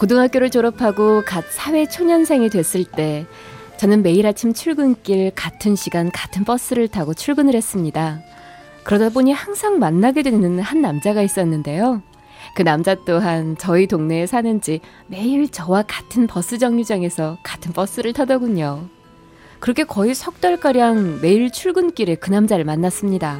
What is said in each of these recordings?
고등학교를 졸업하고 갓 사회 초년생이 됐을 때 저는 매일 아침 출근길 같은 시간 같은 버스를 타고 출근을 했습니다. 그러다 보니 항상 만나게 되는 한 남자가 있었는데요. 그 남자 또한 저희 동네에 사는지 매일 저와 같은 버스 정류장에서 같은 버스를 타더군요. 그렇게 거의 석 달가량 매일 출근길에 그 남자를 만났습니다.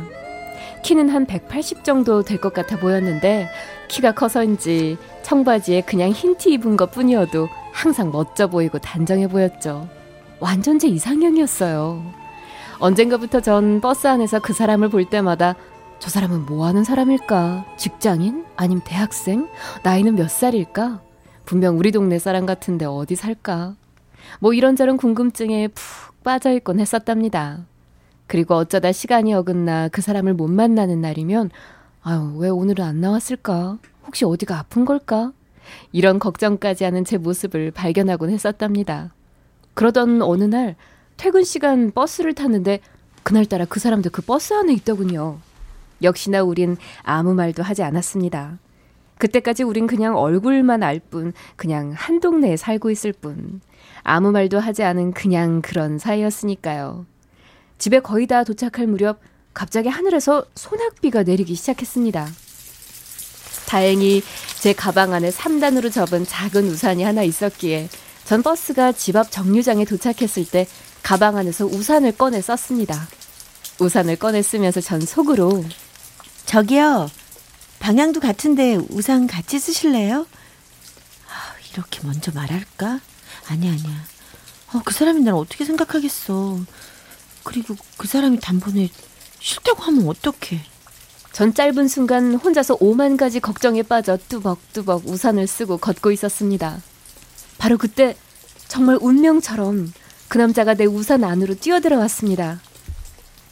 키는 한 180 정도 될 것 같아 보였는데 키가 커서인지 청바지에 그냥 흰 티 입은 것 뿐이어도 항상 멋져 보이고 단정해 보였죠. 완전 제 이상형이었어요. 언젠가부터 전 버스 안에서 그 사람을 볼 때마다 저 사람은 뭐 하는 사람일까? 직장인? 아님 대학생? 나이는 몇 살일까? 분명 우리 동네 사람 같은데 어디 살까? 뭐 이런저런 궁금증에 푹 빠져있곤 했었답니다. 그리고 어쩌다 시간이 어긋나 그 사람을 못 만나는 날이면 아유, 왜 오늘은 안 나왔을까? 혹시 어디가 아픈 걸까? 이런 걱정까지 하는 제 모습을 발견하곤 했었답니다. 그러던 어느 날 퇴근 시간 버스를 탔는데 그날따라 그 사람도 그 버스 안에 있더군요. 역시나 우린 아무 말도 하지 않았습니다. 그때까지 우린 그냥 얼굴만 알 뿐, 그냥 한 동네에 살고 있을 뿐. 아무 말도 하지 않은 그냥 그런 사이였으니까요. 집에 거의 다 도착할 무렵 갑자기 하늘에서 소낙비가 내리기 시작했습니다. 다행히 제 가방 안에 3단으로 접은 작은 우산이 하나 있었기에 전 버스가 집 앞 정류장에 도착했을 때 가방 안에서 우산을 꺼내 썼습니다. 우산을 꺼내 쓰면서 전 속으로 저기요. 방향도 같은데 우산 같이 쓰실래요? 아, 이렇게 먼저 말할까? 아니야, 아니야. 어, 그 사람이 날 어떻게 생각하겠어. 그리고 그 사람이 단번에 싫다고 하면 어떡해. 전 짧은 순간 혼자서 오만 가지 걱정에 빠져 뚜벅뚜벅 우산을 쓰고 걷고 있었습니다. 바로 그때 정말 운명처럼 그 남자가 내 우산 안으로 뛰어들어왔습니다.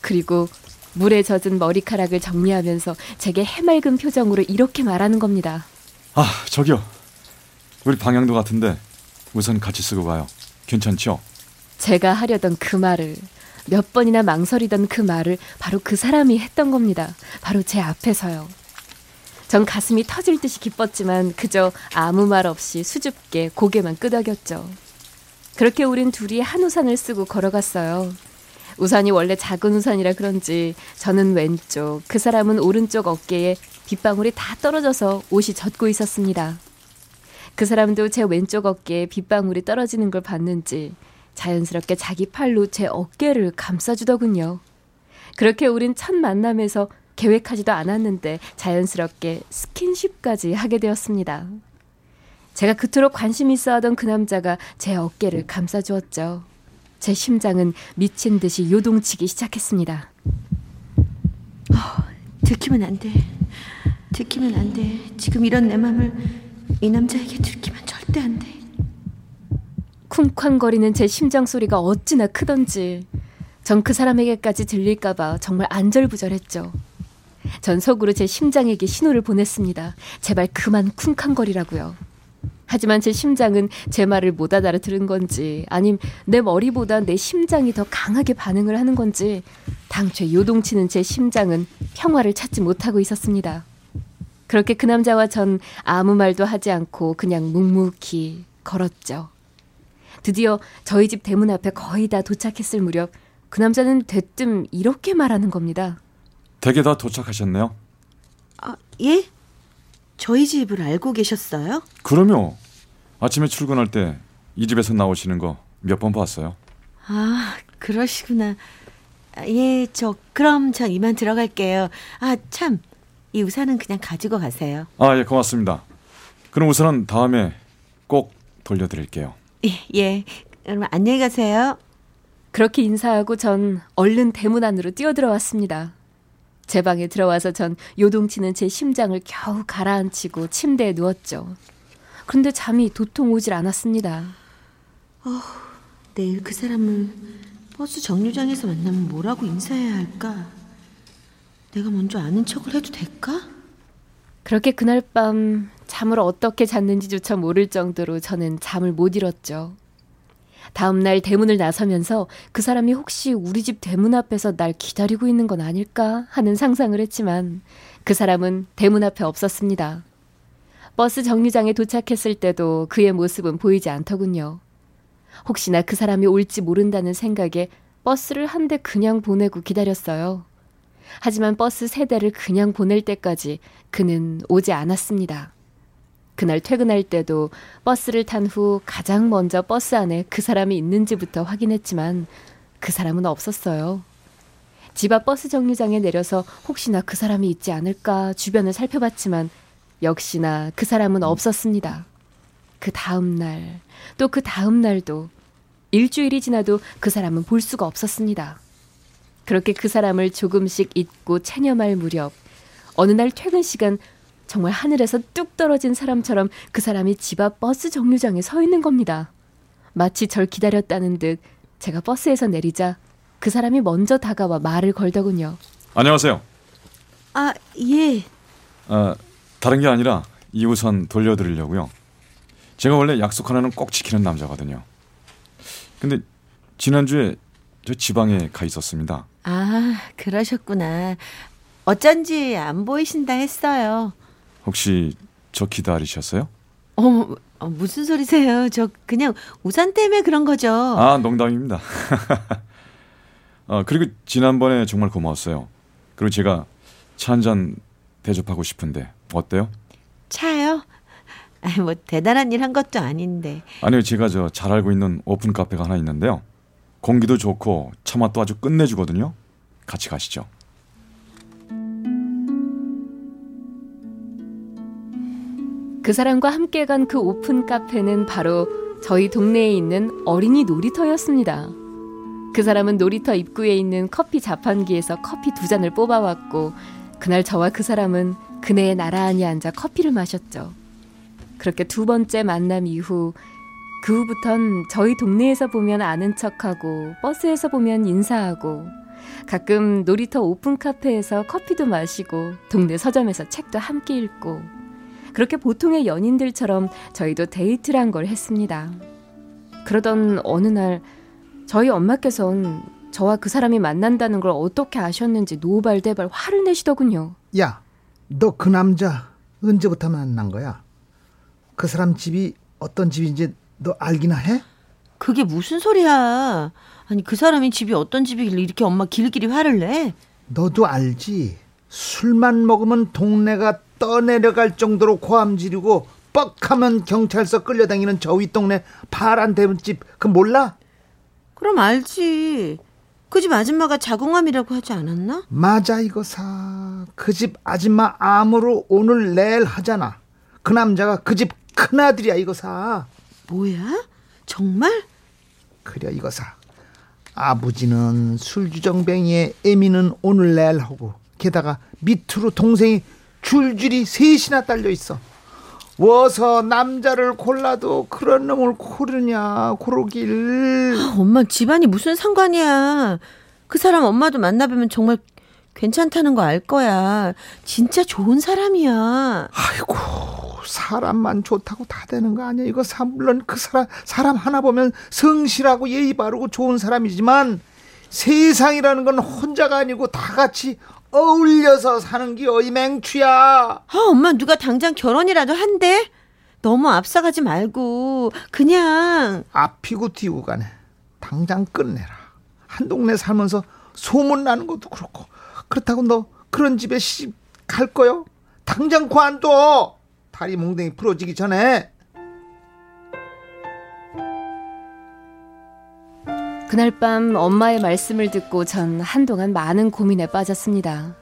그리고 물에 젖은 머리카락을 정리하면서 제게 해맑은 표정으로 이렇게 말하는 겁니다. 아, 저기요. 우리 방향도 같은데 우선 같이 쓰고 가요. 괜찮죠? 제가 하려던 그 말을 몇 번이나 망설이던 그 말을 바로 그 사람이 했던 겁니다. 바로 제 앞에서요. 전 가슴이 터질 듯이 기뻤지만 그저 아무 말 없이 수줍게 고개만 끄덕였죠. 그렇게 우린 둘이 한 우산을 쓰고 걸어갔어요. 우산이 원래 작은 우산이라 그런지 저는 왼쪽, 그 사람은 오른쪽 어깨에 빗방울이 다 떨어져서 옷이 젖고 있었습니다. 그 사람도 제 왼쪽 어깨에 빗방울이 떨어지는 걸 봤는지 자연스럽게 자기 팔로 제 어깨를 감싸주더군요. 그렇게 우린 첫 만남에서 계획하지도 않았는데 자연스럽게 스킨십까지 하게 되었습니다. 제가 그토록 관심 있어 하던 그 남자가 제 어깨를 감싸주었죠. 제 심장은 미친 듯이 요동치기 시작했습니다. 어, 들키면 안 돼. 들키면 안 돼. 지금 이런 내 맘을 이 남자에게 들키면 절대 안 돼. 쿵쾅거리는 제 심장 소리가 어찌나 크던지 전 그 사람에게까지 들릴까봐 정말 안절부절했죠. 전 속으로 제 심장에게 신호를 보냈습니다. 제발 그만 쿵쾅거리라고요. 하지만 제 심장은 제 말을 못 알아들은 건지 아님 내 머리보다 내 심장이 더 강하게 반응을 하는 건지 당최 요동치는 제 심장은 평화를 찾지 못하고 있었습니다. 그렇게 그 남자와 전 아무 말도 하지 않고 그냥 묵묵히 걸었죠. 드디어 저희 집 대문 앞에 거의 다 도착했을 무렵 그 남자는 대뜸 이렇게 말하는 겁니다. 댁에 다 도착하셨네요. 아, 예? 저희 집을 알고 계셨어요? 그럼요. 아침에 출근할 때 이 집에서 나오시는 거 몇 번 봤어요. 아, 그러시구나. 아, 예, 저 그럼 전 이만 들어갈게요. 아, 참. 이 우산은 그냥 가지고 가세요. 아, 예, 고맙습니다. 그럼 우선은 다음에 꼭 돌려드릴게요. 예, 예. 그럼 안녕히 가세요. 그렇게 인사하고 전 얼른 대문 안으로 뛰어들어왔습니다. 제 방에 들어와서 전 요동치는 제 심장을 겨우 가라앉히고 침대에 누웠죠. 그런데 잠이 도통 오질 않았습니다. 어, 내일 그 사람을 버스 정류장에서 만나면 뭐라고 인사해야 할까? 내가 먼저 아는 척을 해도 될까? 그렇게 그날 밤 잠을 어떻게 잤는지조차 모를 정도로 저는 잠을 못 잃었죠. 다음날 대문을 나서면서 그 사람이 혹시 우리 집 대문 앞에서 날 기다리고 있는 건 아닐까 하는 상상을 했지만 그 사람은 대문 앞에 없었습니다. 버스 정류장에 도착했을 때도 그의 모습은 보이지 않더군요. 혹시나 그 사람이 올지 모른다는 생각에 버스를 한 대 그냥 보내고 기다렸어요. 하지만 버스 세 대를 그냥 보낼 때까지 그는 오지 않았습니다. 그날 퇴근할 때도 버스를 탄 후 가장 먼저 버스 안에 그 사람이 있는지부터 확인했지만 그 사람은 없었어요. 집 앞 버스 정류장에 내려서 혹시나 그 사람이 있지 않을까 주변을 살펴봤지만 역시나 그 사람은 없었습니다. 그 다음 날, 또 그 다음 날도 일주일이 지나도 그 사람은 볼 수가 없었습니다. 그렇게 그 사람을 조금씩 잊고 체념할 무렵 어느 날 퇴근 시간 정말 하늘에서 뚝 떨어진 사람처럼 그 사람이 집 앞 버스 정류장에 서 있는 겁니다. 마치 절 기다렸다는 듯 제가 버스에서 내리자 그 사람이 먼저 다가와 말을 걸더군요. 안녕하세요. 아, 예. 아, 다른 게 아니라 이 우선 돌려드리려고요. 제가 원래 약속 하나는 꼭 지키는 남자거든요. 근데 지난주에 저 지방에 가 있었습니다. 아, 그러셨구나. 어쩐지 안 보이신다 했어요. 혹시 저 기다리셨어요? 어, 어, 무슨 소리세요? 저 그냥 우산 때문에 그런 거죠. 아, 농담입니다. 어, 그리고 지난번에 정말 고마웠어요. 그리고 제가 차 한 잔 대접하고 싶은데 어때요? 차요? 아니, 뭐 대단한 일 한 것도 아닌데. 아니요, 제가 저 잘 알고 있는 오픈 카페가 하나 있는데요. 공기도 좋고 차 맛도 아주 끝내주거든요. 같이 가시죠. 그 사람과 함께 간 그 오픈 카페는 바로 저희 동네에 있는 어린이 놀이터였습니다. 그 사람은 놀이터 입구에 있는 커피 자판기에서 커피 두 잔을 뽑아왔고 그날 저와 그 사람은 그네에 나란히 앉아 커피를 마셨죠. 그렇게 두 번째 만남 이후 그 후부턴 저희 동네에서 보면 아는 척하고 버스에서 보면 인사하고 가끔 놀이터 오픈 카페에서 커피도 마시고 동네 서점에서 책도 함께 읽고 그렇게 보통의 연인들처럼 저희도 데이트란 걸 했습니다. 그러던 어느 날 저희 엄마께선 저와 그 사람이 만난다는 걸 어떻게 아셨는지 노발대발 화를 내시더군요. 야, 너 그 남자 언제부터 만난 거야? 그 사람 집이 어떤 집인지 너 알기나 해? 그게 무슨 소리야? 아니 그 사람이 집이 어떤 집이길래 이렇게 엄마 길길이 화를 내? 너도 알지. 술만 먹으면 동네가 떠내려갈 정도로 고함 지르고 뻑하면 경찰서 끌려다니는 저 윗동네 파란 대문집 그 몰라? 그럼 알지. 그 집 아줌마가 자궁암이라고 하지 않았나? 맞아 이거 사. 그 집 아줌마 암으로 오늘 내일 하잖아. 그 남자가 그 집 큰아들이야 이거 사. 뭐야? 정말? 그래 이거사. 아버지는 술주정뱅이에 애미는 오늘 내일 하고 게다가 밑으로 동생이 줄줄이 셋이나 딸려 있어. 워서 남자를 골라도 그런 놈을 고르냐 고르길. 아, 엄마 집안이 무슨 상관이야. 그 사람 엄마도 만나보면 정말 괜찮다는 거 알 거야. 진짜 좋은 사람이야. 아이고 사람만 좋다고 다 되는 거 아니야. 이거 사, 물론 그 사람 사람 하나 보면 성실하고 예의 바르고 좋은 사람이지만 세상이라는 건 혼자가 아니고 다 같이 어울려서 사는 게 어이 맹추야. 아, 엄마 누가 당장 결혼이라도 한대? 너무 앞서가지 말고 그냥 앞이고 뒤고 가네. 당장 끝내라. 한 동네 살면서 소문 나는 것도 그렇고 그렇다고 너 그런 집에 시집 갈 거요? 당장 관둬. 다리 몽둥이 부러지기 전에. 그날 밤 엄마의 말씀을 듣고 전 한동안 많은 고민에 빠졌습니다.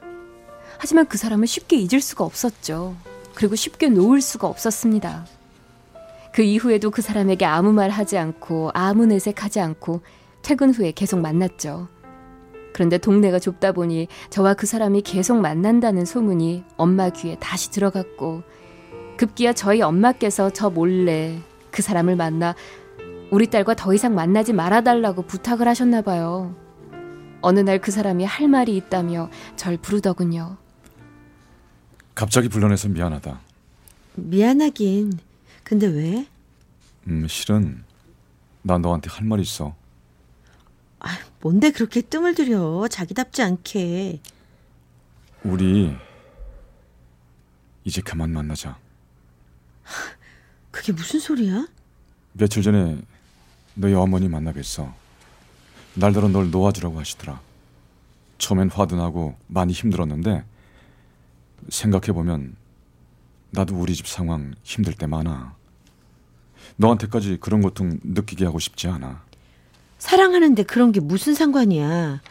하지만 그 사람을 쉽게 잊을 수가 없었죠. 그리고 쉽게 놓을 수가 없었습니다. 그 이후에도 그 사람에게 아무 말 하지 않고 아무 내색하지 않고 퇴근 후에 계속 만났죠. 그런데 동네가 좁다 보니 저와 그 사람이 계속 만난다는 소문이 엄마 귀에 다시 들어갔고 급기야 저희 엄마께서 저 몰래 그 사람을 만나 우리 딸과 더 이상 만나지 말아달라고 부탁을 하셨나 봐요. 어느 날 그 사람이 할 말이 있다며 절 부르더군요. 갑자기 불러내서 미안하다. 미안하긴. 근데 왜? 음, 실은 나 너한테 할 말 있어. 아, 뭔데 그렇게 뜸을 들여? 자기답지 않게. 우리 이제 그만 만나자. 그게 무슨 소리야? 며칠 전에 너희 어머니 만나 뵀어. 날더러 널 놓아주라고 하시더라. 처음엔 화도 나고 많이 힘들었는데 생각해보면 나도 우리 집 상황 힘들 때 많아. 너한테까지 그런 고통 느끼게 하고 싶지 않아. 사랑하는데 그런 게 무슨 상관이야.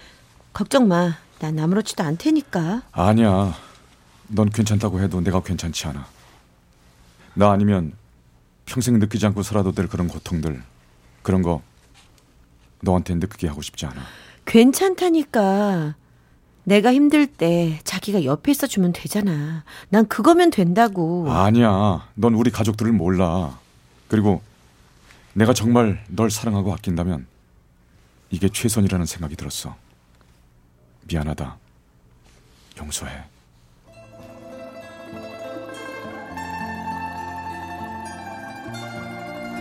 걱정 마. 난 아무렇지도 않테니까. 아니야. 넌 괜찮다고 해도 내가 괜찮지 않아. 나 아니면 평생 느끼지 않고 살아도 될 그런 고통들, 그런 거 너한테 느끼게 하고 싶지 않아. 괜찮다니까. 내가 힘들 때 자기가 옆에 있어 주면 되잖아. 난 그거면 된다고. 아니야. 넌 우리 가족들을 몰라. 그리고 내가 정말 널 사랑하고 아낀다면 이게 최선이라는 생각이 들었어. 미안하다. 용서해.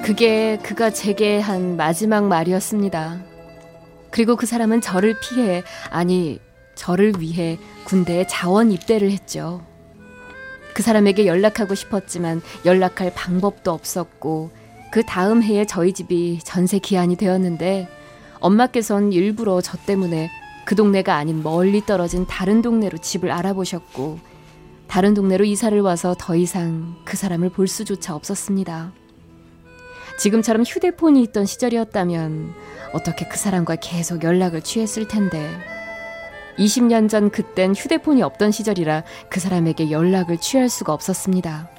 그게 그가 제게 한 마지막 말이었습니다. 그리고 그 사람은 저를 피해, 아니, 저를 위해 군대에 자원 입대를 했죠. 그 사람에게 연락하고 싶었지만 연락할 방법도 없었고, 그 다음 해에 저희 집이 전세 기한이 되었는데, 엄마께선 일부러 저 때문에 그 동네가 아닌 멀리 떨어진 다른 동네로 집을 알아보셨고, 다른 동네로 이사를 와서 더 이상 그 사람을 볼 수조차 없었습니다. 지금처럼 휴대폰이 있던 시절이었다면 어떻게 그 사람과 계속 연락을 취했을 텐데 20년 전 그땐 휴대폰이 없던 시절이라 그 사람에게 연락을 취할 수가 없었습니다.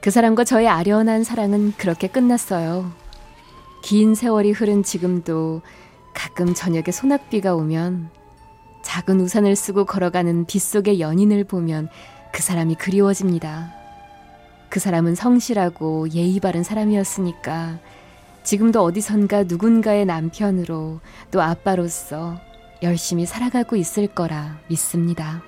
그 사람과 저의 아련한 사랑은 그렇게 끝났어요. 긴 세월이 흐른 지금도 가끔 저녁에 소낙비가 오면 작은 우산을 쓰고 걸어가는 빗속의 연인을 보면 그 사람이 그리워집니다. 그 사람은 성실하고 예의 바른 사람이었으니까 지금도 어디선가 누군가의 남편으로 또 아빠로서 열심히 살아가고 있을 거라 믿습니다.